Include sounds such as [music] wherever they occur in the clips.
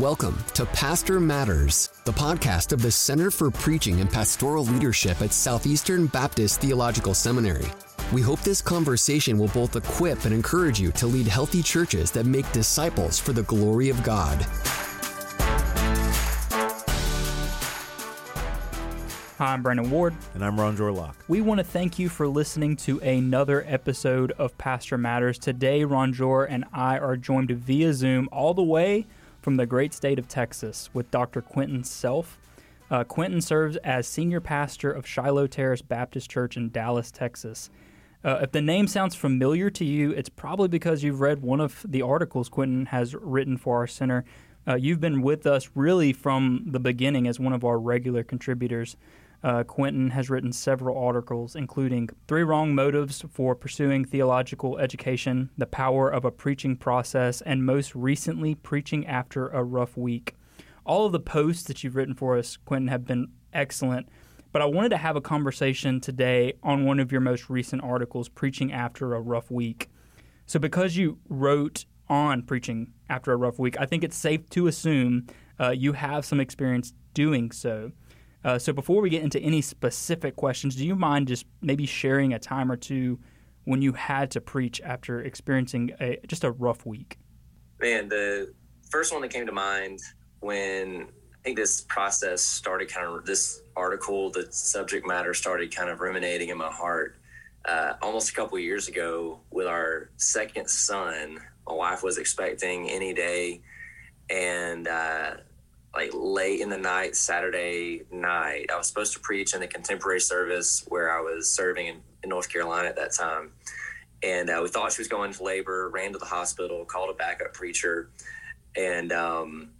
Welcome to Pastor Matters, the podcast of the Center for Preaching and Pastoral Leadership at Southeastern Baptist Theological Seminary. We hope this conversation will both equip and encourage you to lead healthy churches that make disciples for the glory of God. Hi, I'm Brandon Ward. And I'm Ronjour Locke. We want to thank you for listening to another episode of Pastor Matters. Today, Ronjour and I are joined via Zoom all the way from the great state of Texas with Dr. Quentin Self. Uh, Quentin serves as senior pastor of Shiloh Terrace Baptist Church in Dallas, Texas. Uh, if the name sounds familiar to you, it's probably because you've read one of the articles Quentin has written for our center. Uh, you've been with us really from the beginning as one of our regular contributors. Uh, Quentin has written several articles, including Three Wrong Motives for Pursuing Theological Education, The Power of a Preaching Process, and most recently, Preaching After a Rough Week. All of the posts that you've written for us, Quentin, have been excellent. But I wanted to have a conversation today on one of your most recent articles, Preaching After a Rough Week. So, because you wrote on preaching after a rough week, I think it's safe to assume uh, you have some experience doing so. Uh, so before we get into any specific questions, do you mind just maybe sharing a time or two when you had to preach after experiencing a, just a rough week? Man, the first one that came to mind when I think this process started kind of this article, the subject matter started kind of ruminating in my heart. Uh, almost a couple years ago, with our second son, my wife was expecting any day, and uh, like late in the night, Saturday night. I was supposed to preach in the contemporary service where I was serving in, in North Carolina at that time. And uh, we thought she was going to labor, ran to the hospital, called a backup preacher, and um,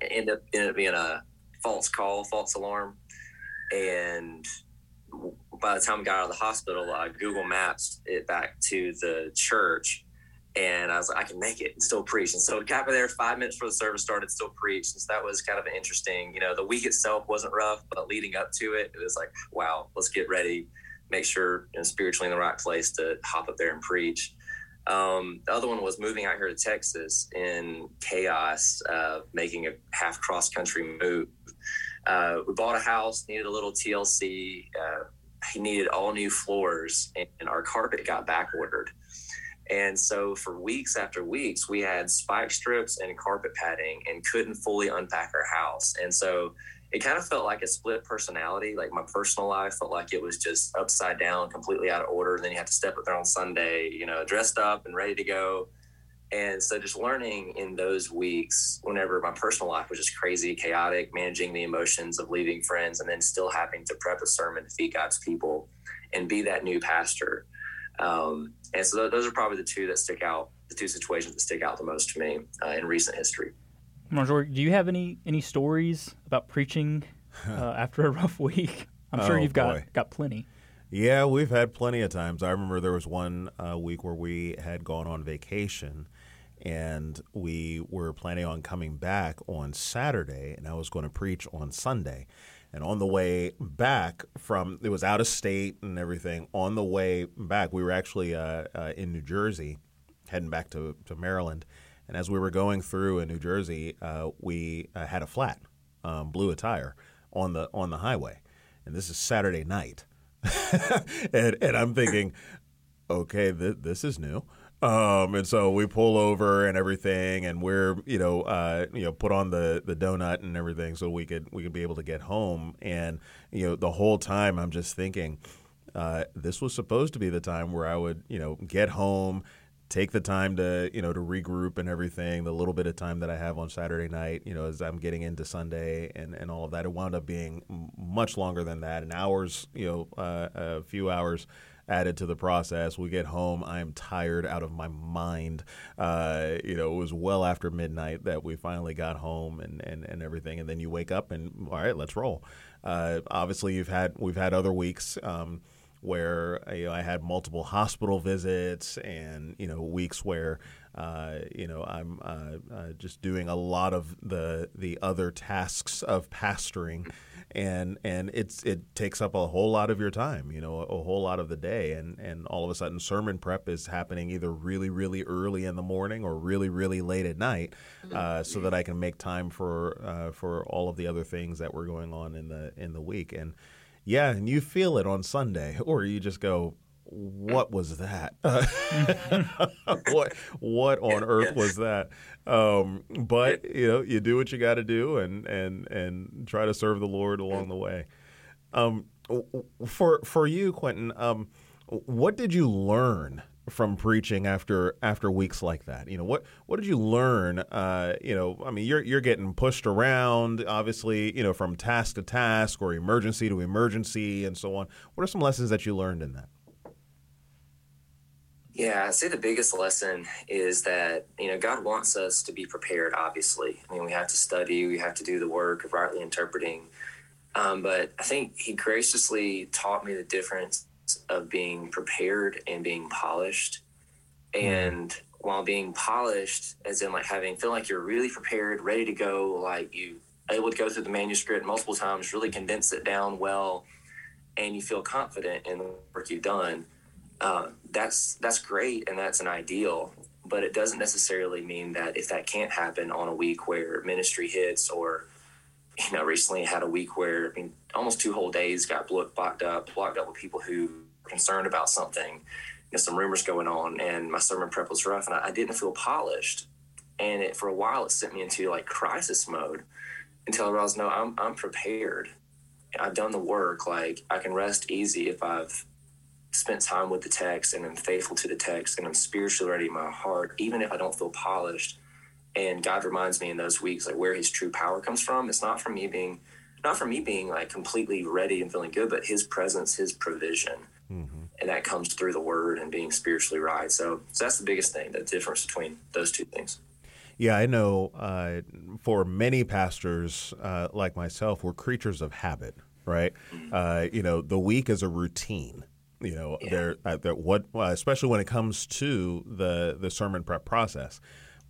ended up, ended up being a false call, false alarm. And by the time we got out of the hospital, uh, Google Maps it back to the church and I was like, I can make it and still preach. And so got me there five minutes before the service started, still preached. And so that was kind of interesting, you know, the week itself wasn't rough, but leading up to it, it was like, wow, let's get ready, make sure you know, spiritually in the right place to hop up there and preach. Um, the other one was moving out here to Texas in chaos, uh, making a half cross country move. Uh, we bought a house, needed a little TLC. Uh, he needed all new floors, and, and our carpet got back ordered. And so for weeks after weeks, we had spike strips and carpet padding and couldn't fully unpack our house. And so it kind of felt like a split personality. Like my personal life felt like it was just upside down, completely out of order. And then you have to step up there on Sunday, you know, dressed up and ready to go. And so just learning in those weeks, whenever my personal life was just crazy, chaotic, managing the emotions of leaving friends and then still having to prep a sermon to feed God's people and be that new pastor um, and so those are probably the two that stick out, the two situations that stick out the most to me uh, in recent history. Ronjour, do you have any any stories about preaching [laughs] uh, after a rough week? I'm sure Oh, you've got boy. got plenty. Yeah, we've had plenty of times. I remember there was one uh, week where we had gone on vacation and we were planning on coming back on Saturday, and I was going to preach on Sunday. And on the way back from, it was out of state and everything. On the way back, we were actually uh, uh, in New Jersey, heading back to, to Maryland. And as we were going through in New Jersey, uh, we uh, had a flat, um, blew a tire on the on the highway, and this is Saturday night. [laughs] and, and I'm thinking, okay, th- this is new. Um, and so we pull over and everything, and we're you know uh, you know put on the, the donut and everything so we could we could be able to get home. And you know the whole time I'm just thinking, uh, this was supposed to be the time where I would you know get home, take the time to you know to regroup and everything. The little bit of time that I have on Saturday night, you know, as I'm getting into Sunday and, and all of that, it wound up being much longer than that, and hours, you know, uh, a few hours added to the process. We get home, I am tired out of my mind. Uh, you know, it was well after midnight that we finally got home and, and, and everything, and then you wake up and all right, let's roll. Uh, obviously, you've had we've had other weeks. Um, where you know, I had multiple hospital visits and you know weeks where uh, you know I'm uh, uh, just doing a lot of the the other tasks of pastoring. And and it's it takes up a whole lot of your time, you know, a, a whole lot of the day, and and all of a sudden sermon prep is happening either really really early in the morning or really really late at night, uh, so that I can make time for uh, for all of the other things that were going on in the in the week. And. Yeah, and you feel it on Sunday, [laughs] or you just go, what was that? [laughs] what what on earth was that? Um, but you know, you do what you got to do, and and and try to serve the Lord along the way. Um, for for you, Quentin, um, what did you learn from preaching after after weeks like that? You know, what what did you learn? Uh, you know, I mean, you're you're getting pushed around, obviously, you know, from task to task or emergency to emergency and so on. What are some lessons that you learned in that? Yeah, I'd say the biggest lesson is that, you know, God wants us to be prepared, obviously. I mean, we have to study, we have to do the work of rightly interpreting. Um, but I think He graciously taught me the difference of being prepared and being polished. And while being polished, as in like having, feel like you're really prepared, ready to go, like you able to go through the manuscript multiple times, really condense it down well, and you feel confident in the work you've done uh, that's that's great and that's an ideal but it doesn't necessarily mean that if that can't happen on a week where ministry hits or you know recently had a week where I mean almost two whole days got blocked up blocked up with people who were concerned about something. You know some rumors going on and my sermon prep was rough and I, I didn't feel polished. And it for a while it sent me into like crisis mode until I realized no I'm I'm prepared. I've done the work like I can rest easy if I've spent time with the text and I'm faithful to the text and I'm spiritually ready in my heart, even if I don't feel polished. And God reminds me in those weeks like where his true power comes from. It's not from me being not from me being like completely ready and feeling good, but his presence, his provision. Mm-hmm. And that comes through the word and being spiritually right. So, so that's the biggest thing, the difference between those two things. Yeah, I know uh, for many pastors uh, like myself, we're creatures of habit, right? Mm-hmm. Uh, you know, the week is a routine. You know, yeah. they're, uh, they're what, well, especially when it comes to the the sermon prep process.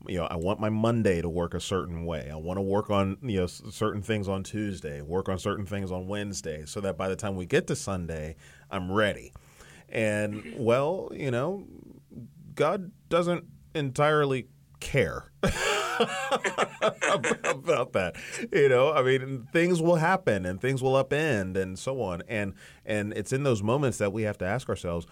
You know, I want my Monday to work a certain way. I want to work on you know certain things on Tuesday, work on certain things on Wednesday, so that by the time we get to Sunday, I'm ready. And well, you know, God doesn't entirely care. [laughs] [laughs] about that. You know, I mean, things will happen and things will upend and so on. And and it's in those moments that we have to ask ourselves,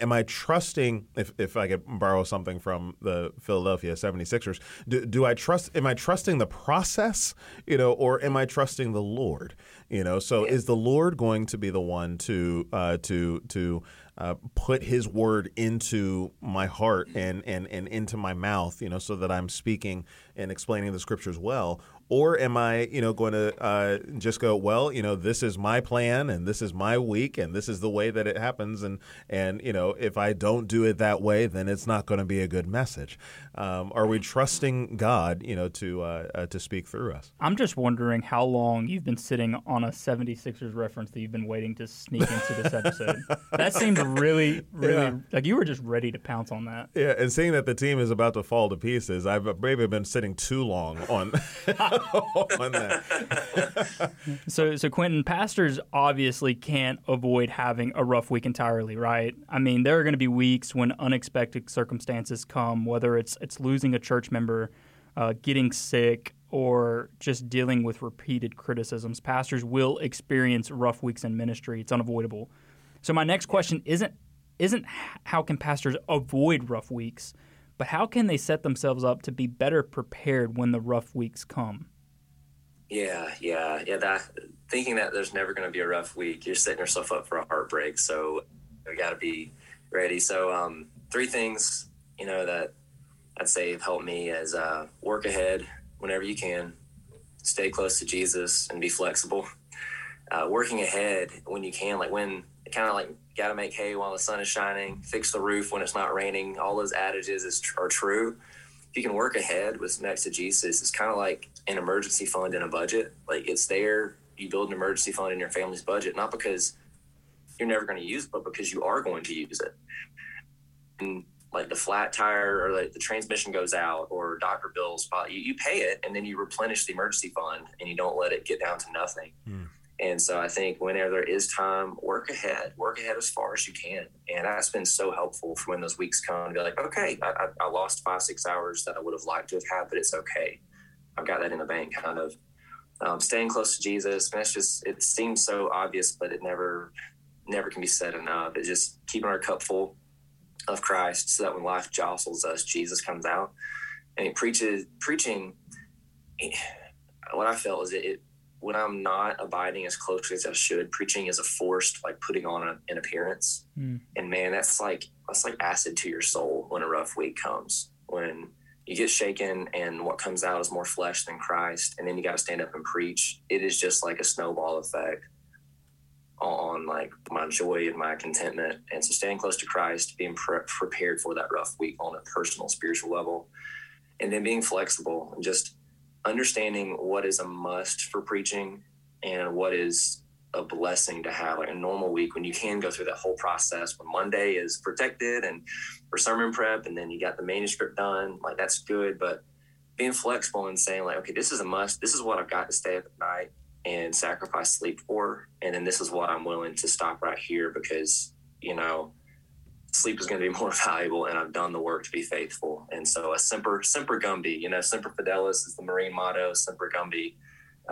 am I trusting if, if I could borrow something from the Philadelphia 76ers, do, do I trust am I trusting the process, you know, or am I trusting the Lord? You know, so yeah. is the Lord going to be the one to uh, to to uh, put His word into my heart and, and and into my mouth, you know, so that I'm speaking and explaining the scriptures well, or am I, you know, going to uh, just go, well, you know, this is my plan and this is my week and this is the way that it happens, and and you know, if I don't do it that way, then it's not going to be a good message. Um, are we trusting God, you know, to uh, uh, to speak through us? I'm just wondering how long you've been sitting on a 76ers reference that you've been waiting to sneak into this episode. that seemed really, really yeah. like you were just ready to pounce on that. Yeah, and seeing that the team is about to fall to pieces, I've maybe been sitting too long on. [laughs] [laughs] on that. [laughs] so, so Quentin, pastors obviously can't avoid having a rough week entirely, right? I mean, there are going to be weeks when unexpected circumstances come, whether it's it's losing a church member, uh, getting sick, or just dealing with repeated criticisms. Pastors will experience rough weeks in ministry; it's unavoidable. So, my next question isn't isn't how can pastors avoid rough weeks, but how can they set themselves up to be better prepared when the rough weeks come? Yeah, yeah, yeah. That thinking that there's never going to be a rough week, you're setting yourself up for a heartbreak. So you got to be ready. So um, three things, you know, that I'd say have helped me as uh, work ahead whenever you can, stay close to Jesus, and be flexible. Uh, working ahead when you can, like when kind of like got to make hay while the sun is shining, fix the roof when it's not raining. All those adages is, are true if you can work ahead with next to Jesus, it's kind of like an emergency fund in a budget. Like it's there. You build an emergency fund in your family's budget, not because you're never going to use it, but because you are going to use it. And like the flat tire or like the transmission goes out or doctor bills, you, pay it and then you replenish the emergency fund and you don't let it get down to nothing. Mm. And so I think whenever there is time, work ahead, work ahead as far as you can. And that's been so helpful for when those weeks come to be like, okay, I, I lost five, six hours that I would have liked to have had, but it's okay. I've got that in the bank kind of. Um, staying close to Jesus, and that's just, it seems so obvious, but it never, never can be said enough. It's just keeping our cup full of Christ so that when life jostles us, Jesus comes out and he preaches, preaching. What I felt is it, it when I'm not abiding as closely as I should, preaching is a forced, like putting on a, an appearance. Mm. And man, that's like that's like acid to your soul when a rough week comes. When you get shaken and what comes out is more flesh than Christ, and then you got to stand up and preach. It is just like a snowball effect on like my joy and my contentment. And so, staying close to Christ, being pre- prepared for that rough week on a personal, spiritual level, and then being flexible and just understanding what is a must for preaching and what is a blessing to have like a normal week when you can go through that whole process when Monday is protected and for sermon prep and then you got the manuscript done like that's good but being flexible and saying like okay this is a must. This is what I've got to stay up at night and sacrifice sleep for and then this is what I'm willing to stop right here because you know sleep is going to be [laughs] more valuable and I've done the work to be faithful. And so a semper, semper gumby, you know, semper fidelis is the Marine motto, semper gumby,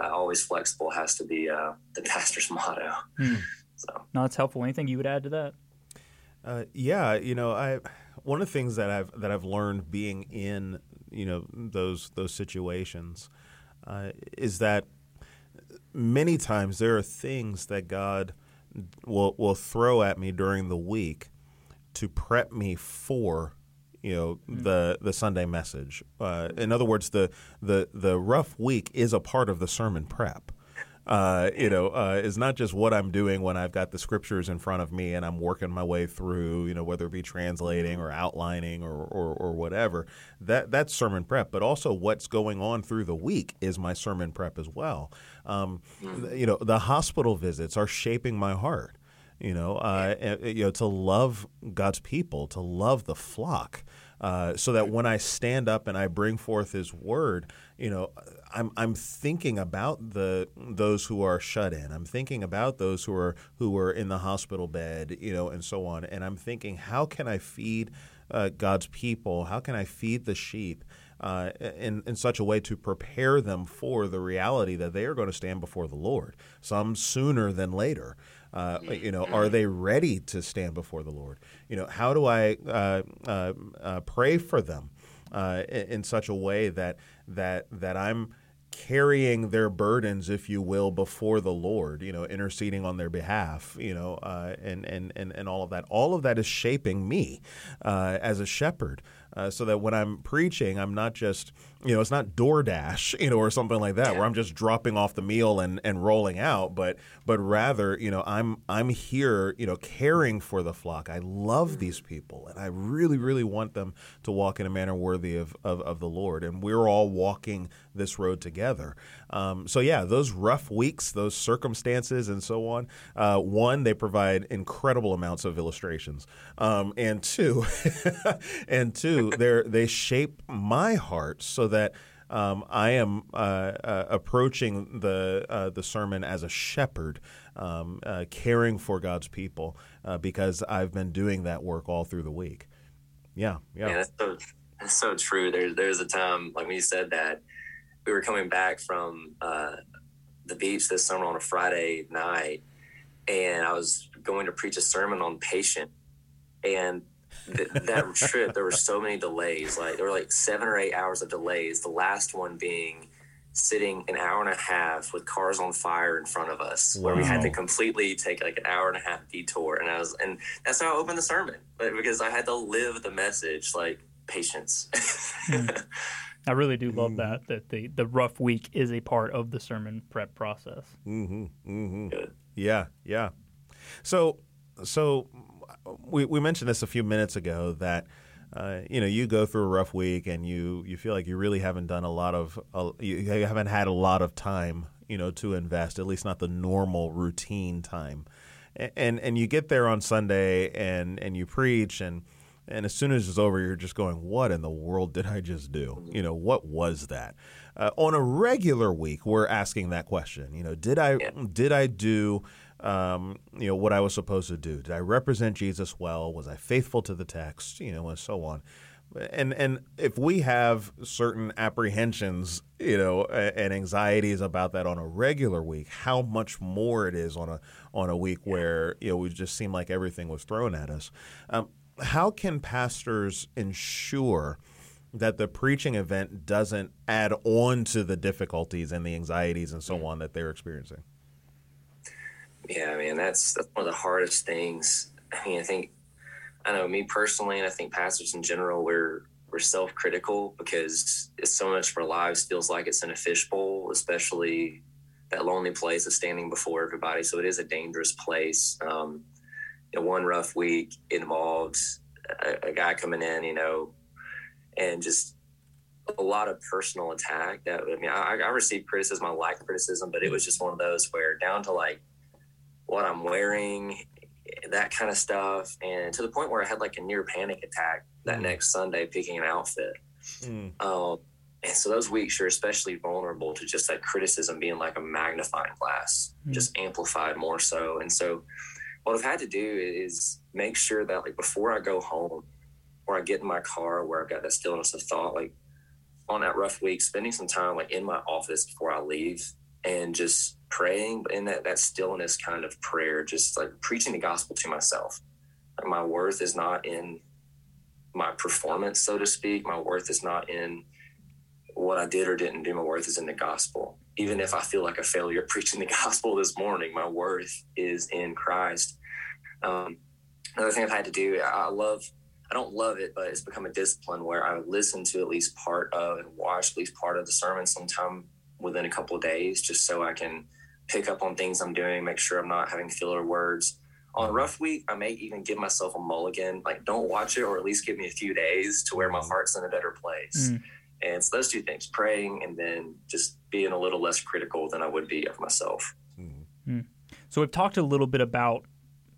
uh, always flexible has to be uh, the [laughs] pastor's motto. Hmm. So, no, it's helpful. Anything you would add to that? Uh, yeah, you know, I one of the things that I've that I've learned being in you know those those situations uh, is that many times there are things that God will will throw at me during the week to prep me for you know mm-hmm. the the Sunday message. Uh, in other words, the the the rough week is a part of the sermon prep. Uh, you know, uh, is not just what I'm doing when I've got the scriptures in front of me and I'm working my way through, you know, whether it be translating or outlining or, or, or whatever. That that's sermon prep, but also what's going on through the week is my sermon prep as well. Um, mm. You know, the hospital visits are shaping my heart you know, uh, you know, to love God's people, to love the flock, uh, so that when I stand up and I bring forth His word, you know, I'm I'm thinking about the those who are shut in. I'm thinking about those who are who are in the hospital bed, you know, and so on. And I'm thinking, how can I feed uh, God's people? How can I feed the sheep? Uh, in, in such a way to prepare them for the reality that they are going to stand before the Lord, some sooner than later. Uh, you know, are they ready to stand before the Lord? You know, how do I uh, uh, uh pray for them uh, in, in, such a way that that that I'm carrying their burdens, if you will, before the Lord? You know, interceding on their behalf. You know, uh, and and and and all of that. All of that is shaping me as a shepherd, so that when I'm preaching, I'm not just you know, it's not DoorDash, you know, or something like that, yeah. where I'm just dropping off the meal and, and rolling out, but but rather, you know, I'm I'm here, you know, caring for the flock. I love mm-hmm. these people, and I really, really want them to walk in a manner worthy of of, of the Lord, and we're all walking this road together. Um, so yeah, those rough weeks, those circumstances, and so on. Uh, one, they provide incredible amounts of illustrations, um, and two, [laughs] and two, they they shape my heart so that. Um, I am uh, uh, approaching the uh, the sermon as a shepherd, um, uh, caring for God's people, uh, because I've been doing that work all through the week. Yeah, yeah. yeah that's, so, that's so true. There's there's a time like when you said that, we were coming back from uh, the beach this summer on a Friday night, and I was going to preach a sermon on patience. And th- that [laughs] trip, there were so many delays. Like there were like seven or eight hours of delays. The last one being sitting an hour and a half with cars on fire in front of us, wow. where we had to completely take like an hour and a half detour. And I was, and that's how I opened the sermon, because I had to live the message like patience. [laughs] I really do love mm. that that the the rough week is a part of the sermon prep process. Mm-hmm. Mm-hmm. Yeah, yeah. So, so we we mentioned this a few minutes ago that. Uh, you know, you go through a rough week, and you you feel like you really haven't done a lot of, uh, you haven't had a lot of time, you know, to invest. At least not the normal routine time, and and, and you get there on Sunday, and and you preach, and And as soon as it's over, you're just going, "What in the world did I just do? You know, what was that?" Uh, on a regular week, we're asking that question. You know, did I Yeah. did I do um, you know what I was supposed to do? Did I represent Jesus well? Was I faithful to the text? You know, and so on. And and if we have certain apprehensions, you know, and anxieties about that on a regular week, how much more it is on a on a week where you know we just seem like everything was thrown at us. Um, how can pastors ensure that the preaching event doesn't add on to the difficulties and the anxieties and so on that they're experiencing? Yeah, I mean that's that's one of the hardest things. I mean, I think I know me personally, and I think pastors in general, we're we're self critical because it's so much of our lives feels like it's in a fishbowl, especially that lonely place of standing before everybody. So it is a dangerous place. Um, you know, one rough week involved a, a guy coming in, you know, and just a lot of personal attack. That I mean, I, I received criticism, I like criticism, but it was just one of those where down to like what I'm wearing, that kind of stuff, and to the point where I had like a near panic attack that Mm. next Sunday picking an outfit. Mm. Um, and so those weeks you're especially vulnerable to just that criticism being like a magnifying glass, Mm. just amplified more so. And so what I've had to do is make sure that like before I go home, or I get in my car where I've got that stillness of thought, like on that rough week, spending some time like in my office before I leave and just praying, in that, that stillness kind of prayer, just like preaching the gospel to myself. Like my worth is not in my performance, so to speak. My worth is not in what I did or didn't do. My worth is in the gospel. Even if I feel like a failure [laughs] preaching the gospel this morning, my worth is in Christ. Um, another thing I've had to do, I love, I don't love it, but it's become a discipline where I listen to at least part of and watch at least part of the sermon sometime within a couple of days, just so I can pick up on things I'm doing, make sure I'm not having filler words. On a rough week, I may even give myself a mulligan, like don't watch it, or at least give me a few days to where my heart's in a better place. Mm. And so those two things, praying and then just being a little less critical than I would be of myself. So we've talked a little bit about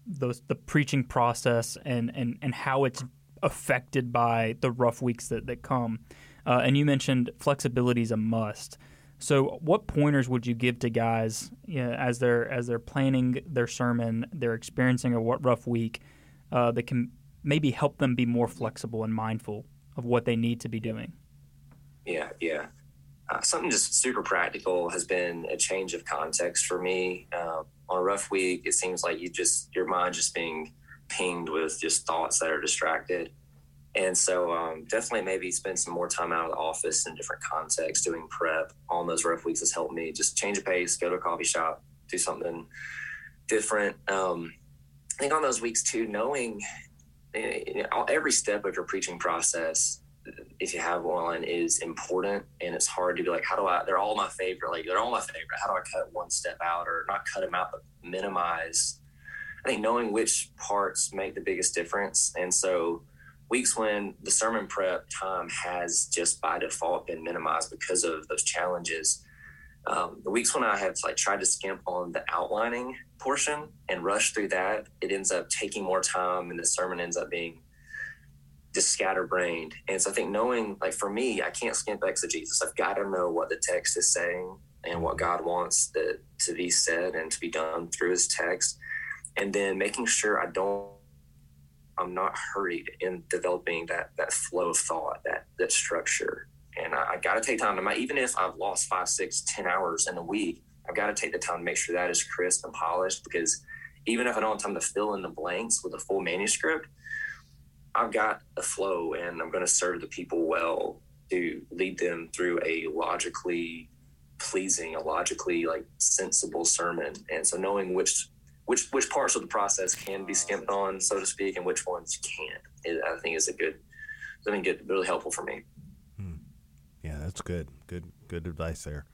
those the preaching process and and and how it's affected by the rough weeks that that come. Uh, and you mentioned flexibility is a must. So, what pointers would you give to guys you know, as they're as they're planning their sermon, they're experiencing a wa- rough week, uh, that can maybe help them be more flexible and mindful of what they need to be doing? Yeah, yeah. Uh, something just super practical has been a change of context for me. Um, on a rough week, it seems like you just your mind just being pinged with just thoughts that are distracted, and so um, definitely maybe spend some more time out of the office in different contexts doing prep on those rough weeks has helped me just change a pace, go to a coffee shop, do something different. Um, I think on those weeks too, knowing eh, you know, every step of your preaching process if you have one is important and it's hard to be like how do i they're all my favorite like they're all my favorite. How do i cut one step out or not cut them out but minimize i think knowing which parts make the biggest difference? And so weeks when the sermon prep time has just by default been minimized because of those challenges um, the weeks when i have like tried to skimp on the outlining portion and rush through that it ends up taking more time and the sermon ends up being just scatterbrained. And so I think knowing, like for me, I can't skimp exegesis. I've got to know what the text is saying and what God wants to be said and to be done through His text, and then making sure I don't, I'm not hurried in developing that that flow of thought, that that structure. And I, I got to take time to my, even if I've lost five, six, ten hours in a week, I've got to take the time to make sure that is crisp and polished because even if I don't have time to fill in the blanks with a full manuscript, I've got a flow and I'm going to serve the people well to lead them through a logically pleasing, a logically like sensible sermon. And so knowing which which which parts of the process can be skimped on, so to speak, and which ones can't, is, I think is a good, I think get really helpful for me. Yeah, that's good. Good, good advice there.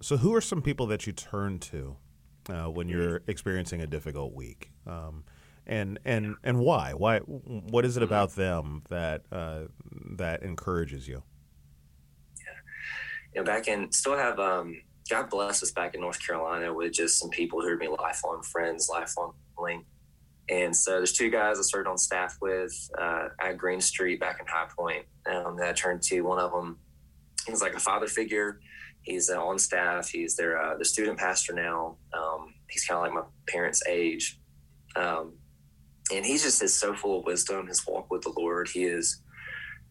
So, who are some people that you turn to uh, when you're experiencing a difficult week, um, and and and why? Why? What is it about them that uh, that encourages you? Yeah, you know, back in still have um God bless us back in North Carolina with just some people who are me lifelong friends, lifelong link. And so there's two guys I served on staff with uh, at Green Street back in High Point um, that I turned to. One of them, he's like a father figure. He's uh, on staff. He's their uh, the student pastor now. Um, he's kind of like my parents' age, um, and he just is so full of wisdom. His walk with the Lord. He is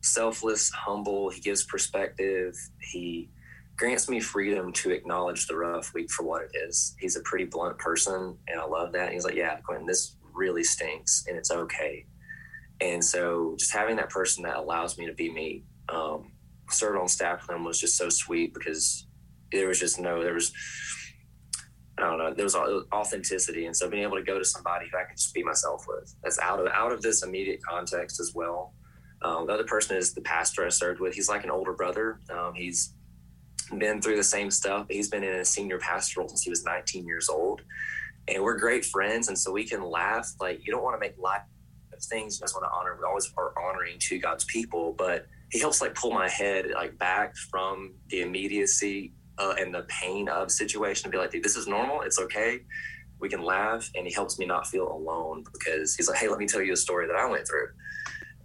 selfless, humble. He gives perspective. He grants me freedom to acknowledge the rough week for what it is. He's a pretty blunt person, and I love that. he's like, "Yeah, Quinn, this really stinks, and it's okay." And so, just having that person that allows me to be me, um, on staff with him was just so sweet because there was just no, there was, I don't know, there was authenticity, and so being able to go to somebody who I can just be myself with, that's out of out of this immediate context as well. Um, the other person is the pastor I served with. He's like an older brother. Um, he's been through the same stuff. He's been in a senior pastoral since he was 19 years old. And we're great friends. And so we can laugh. Like, you don't want to make light of things. You just want to honor, we always are honoring to God's people. But he helps like pull my head like back from the immediacy uh, and the pain of situation and be like, dude, this is normal. It's okay. We can laugh. And he helps me not feel alone because he's like, hey, let me tell you a story that I went through.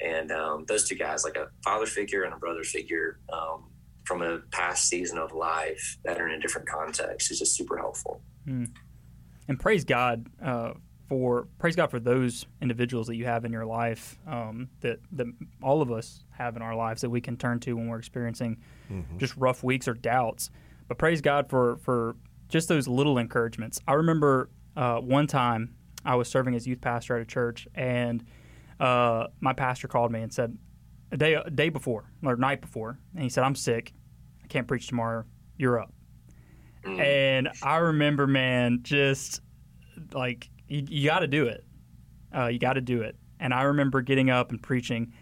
And um, those two guys, like a father figure and a brother figure, um, from a past season of life that are in a different context is just super helpful. Mm. And praise God uh, for praise God for those individuals that you have in your life um, that that all of us have in our lives that we can turn to when we're experiencing mm-hmm. just rough weeks or doubts. But praise God for for just those little encouragements. I remember uh, one time I was serving as youth pastor at a church, and uh, my pastor called me and said a day a day before or night before, and he said, "I'm sick I can't preach tomorrow. You're up. Mm. And I remember, man, just like you, you got to do it. Uh, you got to do it. And I remember getting up and preaching,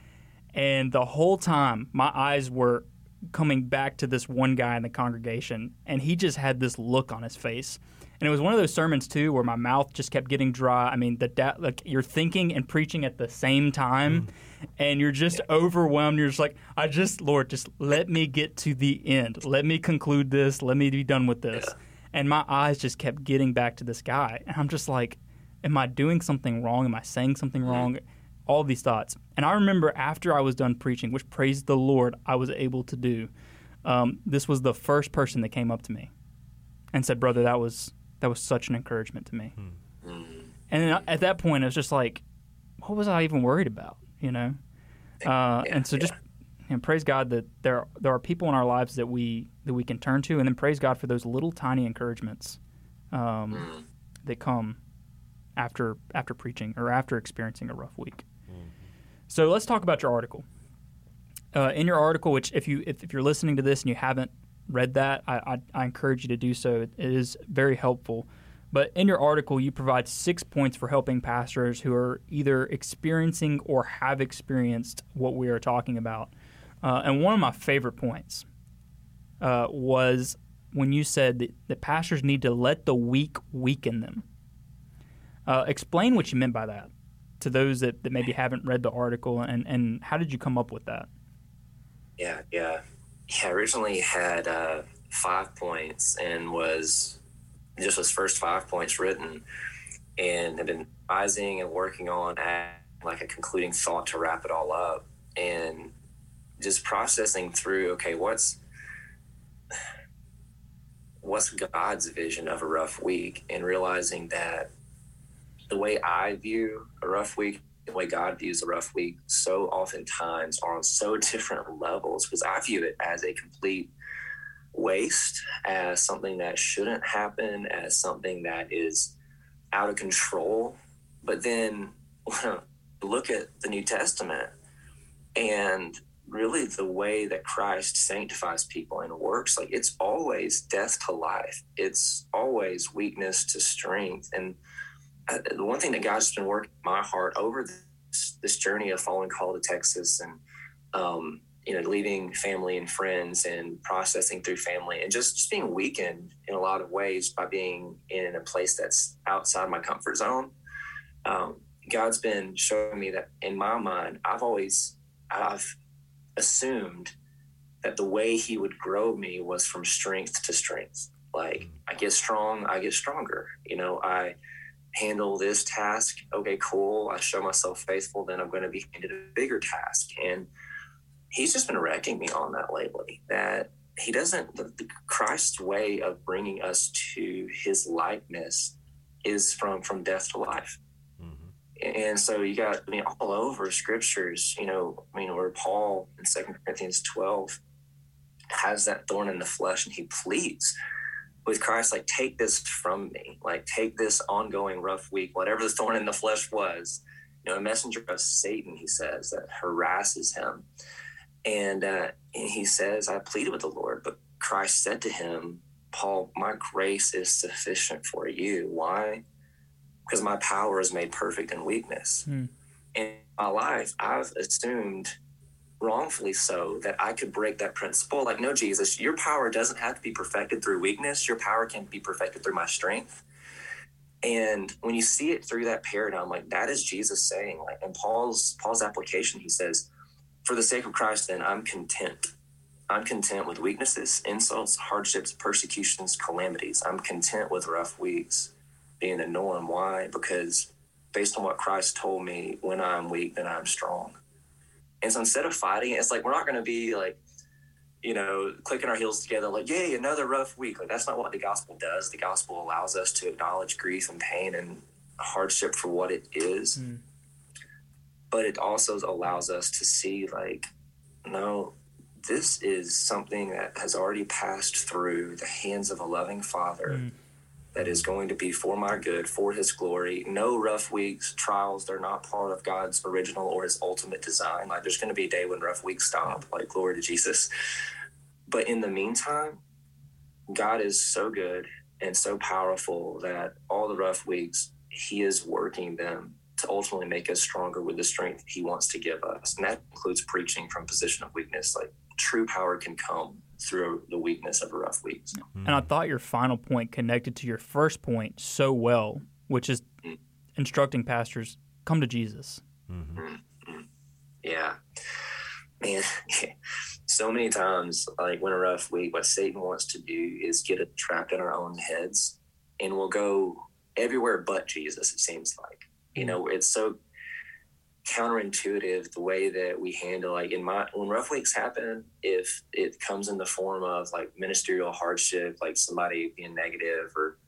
and the whole time my eyes were coming back to this one guy in the congregation, and he just had this look on his face. And it was one of those sermons too where my mouth just kept getting dry. I mean, the da- like you're thinking and preaching at the same time. Mm and you're just overwhelmed. You're just like, I just, Lord, just let me get to the end. Let me conclude this. Let me be done with this. Yeah. And my eyes just kept getting back to this guy. And I'm just like, am I doing something wrong? Am I saying something mm-hmm. wrong? All these thoughts. And I remember after I was done preaching, which praise the Lord I was able to do, um, this was the first person that came up to me and said, Brother, that was that was such an encouragement to me. Mm-hmm. And at that point, it was just like, what was I even worried about? you know. Uh, yeah, and so just you know, praise God that there there are people in our lives that we that we can turn to, and then praise God for those little tiny encouragements um, mm. that come after after preaching or after experiencing a rough week. So let's talk about your article. Uh, in your article, which if you if, if, you're listening to this and you haven't read that, I, I, I encourage you to do so. It is very helpful. But in your article, you provide six points for helping pastors who are either experiencing or have experienced what we are talking about. Uh, and one of my favorite points uh, was when you said that, that, pastors need to let the weak weaken them. Uh, explain what you meant by that to those that, that maybe haven't read the article, and, and how did you come up with that? Yeah, yeah. Yeah, originally had uh, five points and was just was first five points written and have been revising and working on like a concluding thought to wrap it all up and just processing through okay what's what's god's vision of a rough week and realizing that the way i view a rough week the way god views a rough week so oftentimes are on so [laughs] different levels because i view it as a complete waste as something that shouldn't happen, as something that is out of control. But then [laughs] look at the New Testament and really the way that Christ sanctifies people and works, like it's always death to life, it's always weakness to strength. And the one thing that God's been working my heart over this, this journey of following call to Texas and um, you know, leaving family and friends and processing through family and just, just being weakened in a lot of ways by being in a place that's outside my comfort zone. Um, God's been showing me that in my mind, I've always, I've assumed that the way he would grow me was from strength to strength. Like I get strong, I get stronger. You know, I, handle this task. Okay, cool. I show myself faithful, then I'm going to be handed a bigger task. And he's just been wrecking me on that lately. That he doesn't, the, the Christ's way of bringing us to his likeness is from from death to life. Mm-hmm. And so you got, I mean, all over scriptures, you know, I mean, where Paul in Second Corinthians 12 has that thorn in the flesh and he pleads with Christ, like, take this from me, like, take this ongoing rough week, whatever the thorn in the flesh was, you know, a messenger of Satan, he says, that harasses him. And, uh, and he says, I pleaded with the Lord, but Christ said to him, Paul, my grace is sufficient for you. Why? Because my power is made perfect in weakness. Hmm. In my life, I've assumed wrongfully so that I could break that principle. Like, no, Jesus, your power doesn't have to be perfected through weakness. Your power can be perfected through my strength. And when you see it through that paradigm, like that is Jesus saying, like in Paul's Paul's application, he says, For the sake of Christ, then I'm content. I'm content with weaknesses, insults, hardships, persecutions, calamities. I'm content with rough weeks being the norm. Why? Because based on what Christ told me, when I'm weak, then I'm strong. And so instead of fighting, it's like we're not going to be like, you know, clicking our heels together, like, yay, another rough week. Like, that's not what the gospel does. The gospel allows us to acknowledge grief and pain and hardship for what it is. Mm. But it also allows us to see, like, no, this is something that has already passed through the hands of a loving father. Mm that is going to be for my good, for his glory. No rough weeks, trials, they're not part of God's original or his ultimate design. Like there's going to be a day when rough weeks stop, like glory to Jesus. But in the meantime, God is so good and so powerful that all the rough weeks, he is working them to ultimately make us stronger with the strength he wants to give us. And that includes preaching from position of weakness. Like true power can come through the weakness of a rough week. And I thought your final point connected to your first point so well, which is mm-hmm. instructing pastors come to Jesus. Mm-hmm. mm-hmm. Yeah, man. [laughs] so many times, like when a rough week, what Satan wants to do is get it trapped in our own heads, and we'll go everywhere but Jesus. It seems like you mm-hmm. know it's so counterintuitive the way that we handle like in my when rough weeks happen if it comes in the form of like ministerial hardship like somebody being negative or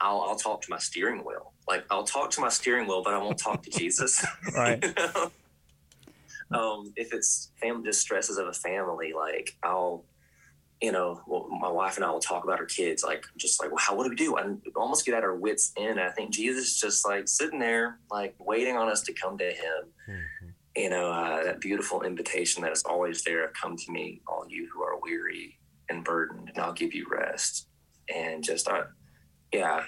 I'll, I'll talk to my steering wheel like I'll talk to my steering wheel but I won't talk to [laughs] Jesus right you [laughs] know? um, if it's family distresses of a family like I'll you know, well, my wife and I will talk about our kids, like just like, well, how what do we do? And almost get at our wits end. I think Jesus is just like sitting there, like waiting on us to come to Him. Mm-hmm. You know, uh, that beautiful invitation that is always there. Come to me, all you who are weary and burdened, and I'll give you rest. And just, uh, yeah,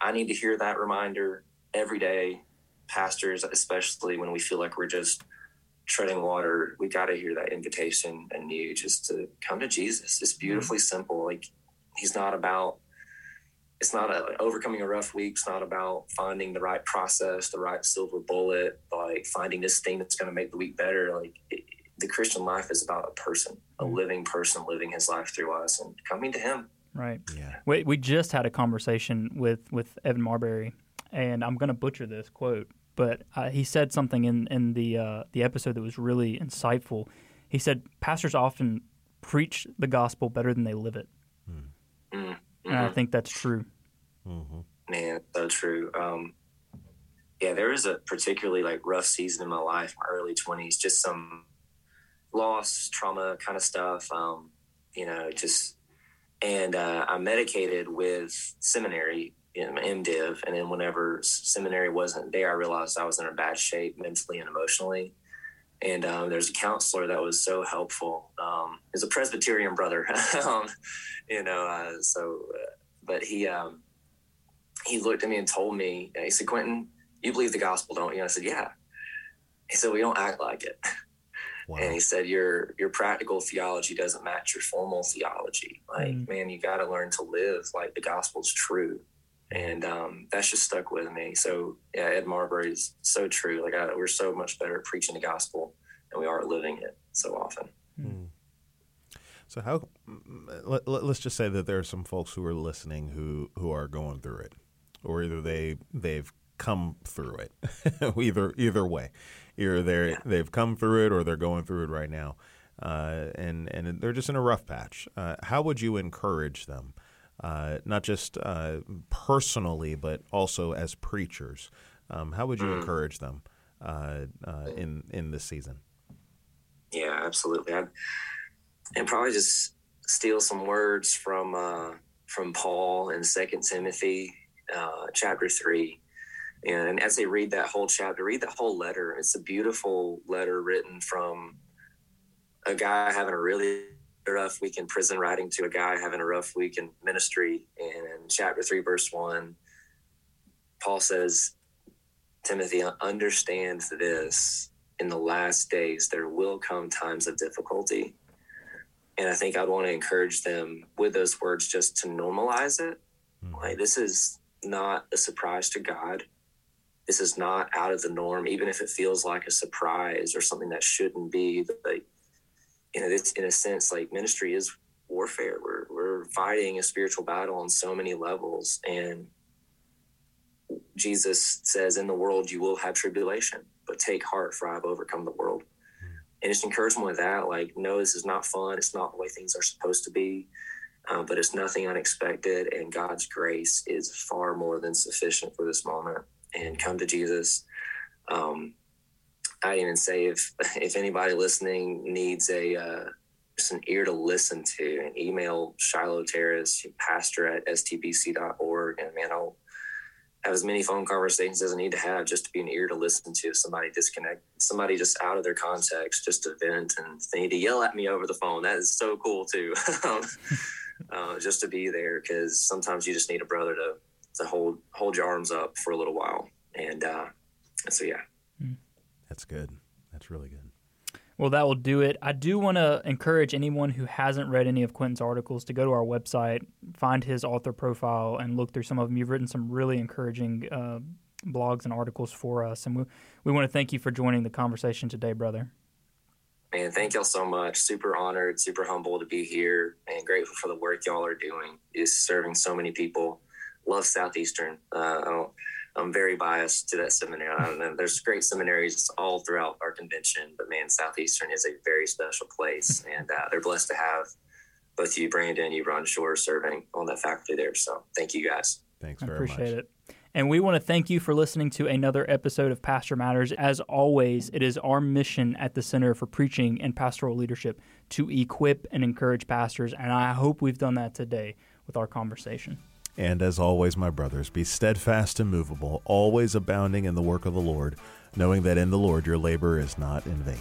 I need to hear that reminder every day. Pastors, especially when we feel like we're just treading water, we got to hear that invitation anew just to come to Jesus. It's mm-hmm. beautifully mm-hmm. simple. Like he's not about, it's not a, like, overcoming a rough week. It's not about finding the right process, the right silver bullet, like finding this thing that's going to make the week better. Like it, the Christian life is about a person, a mm-hmm. living person living his life through us and coming to him. Right. Yeah. We, we just had a conversation with, with Evan Marbury, and I'm going to butcher this quote, but uh, he said something in in the uh, the episode that was really insightful. He said pastors often preach the gospel better than they live it, mm-hmm. and I think that's true. Mm-hmm. Man, so true. Um, yeah, there was a particularly like rough season in my life, my early twenties, just some loss, trauma kind of stuff. Um, you know, just and uh, I'm medicated with seminary in MDiv, and then whenever seminary wasn't there, I realized I was in a bad shape mentally and emotionally. And um, there's a counselor that was so helpful. Um, he's a Presbyterian brother, [laughs] um, you know. Uh, so, uh, but he um, he looked at me and told me, he said, "Quentin, you believe the gospel, don't you?" I said, "Yeah." He said, "We don't act like it." Wow. [laughs] And he said, "Your your practical theology doesn't match your formal theology. Like, mm. man, you got to learn to live like the gospel's true." And um, that's just stuck with me. So yeah, Ed Marbury is so true. Like I, we're so much better at preaching the gospel and we aren't living it so often. Hmm. So how? Let, us just say that there are some folks who are listening who who are going through it, or either they they've come through it. [laughs] either either way, either they yeah. they've come through it or they're going through it right now, uh, and and they're just in a rough patch. Uh, how would you encourage them, uh, not just uh, personally but also as preachers? Um, how would you mm. encourage them uh, uh, in in this season? Yeah, absolutely. I'd, and probably just steal some words from from Paul in Second Timothy chapter three and as they read that whole chapter, read that whole letter. It's a beautiful letter written from a guy having a really rough week in prison, writing to a guy having a rough week in ministry. And in chapter three, verse one, Paul says, Timothy, understand this. In the last days, there will come times of difficulty. And I think I'd want to encourage them with those words just to normalize it. Mm-hmm. Like, this is not a surprise to God this is not out of the norm, even if it feels like a surprise or something that shouldn't be. Like, you know, it's in a sense like ministry is warfare. We're we're fighting a spiritual battle on so many levels, and Jesus says, "In the world you will have tribulation, but take heart, for I have overcome the world." And just encouragement with that, like, no, this is not fun. It's not the way things are supposed to be. Uh, but it's nothing unexpected, and God's grace is far more than sufficient for this moment and come to Jesus. Um, I even say if [laughs] if anybody listening needs a uh, just an ear to listen to, and email Shiloh Terrace, pastor at stbc.org, and man, I'll have as many phone conversations as I need to have just to be an ear to listen to. Somebody disconnect, somebody just out of their context, just to vent, and they need to yell at me over the phone. That is so cool too. [laughs] uh, just to be there because sometimes you just need a brother to to hold hold your arms up for a little while. And uh, so yeah. That's good. That's really good. Well, that will do it. I do want to encourage anyone who hasn't read any of Quentin's articles to go to our website, find his author profile, and look through some of them. You've written some really encouraging uh, blogs and articles for us, and we we want to thank you for joining the conversation today, brother. Man, thank y'all so much. Super honored, super humble to be here, and grateful for the work y'all are doing. Is serving so many people love Southeastern. Uh, I am very biased to that seminary. And there's great seminaries all throughout our convention, but man, Southeastern is a very special place, and uh, they're blessed to have both you, Brandon, and you, Ronjour, serving on that faculty there. So thank you guys. Thanks very I appreciate much. it. And we want to thank you for listening to another episode of Pastor Matters. As always, it is our mission at the Center for Preaching and Pastoral Leadership to equip and encourage pastors. And I hope we've done that today with our conversation. And as always, my brothers, be steadfast and movable, always abounding in the work of the Lord, knowing that in the Lord your labor is not in vain.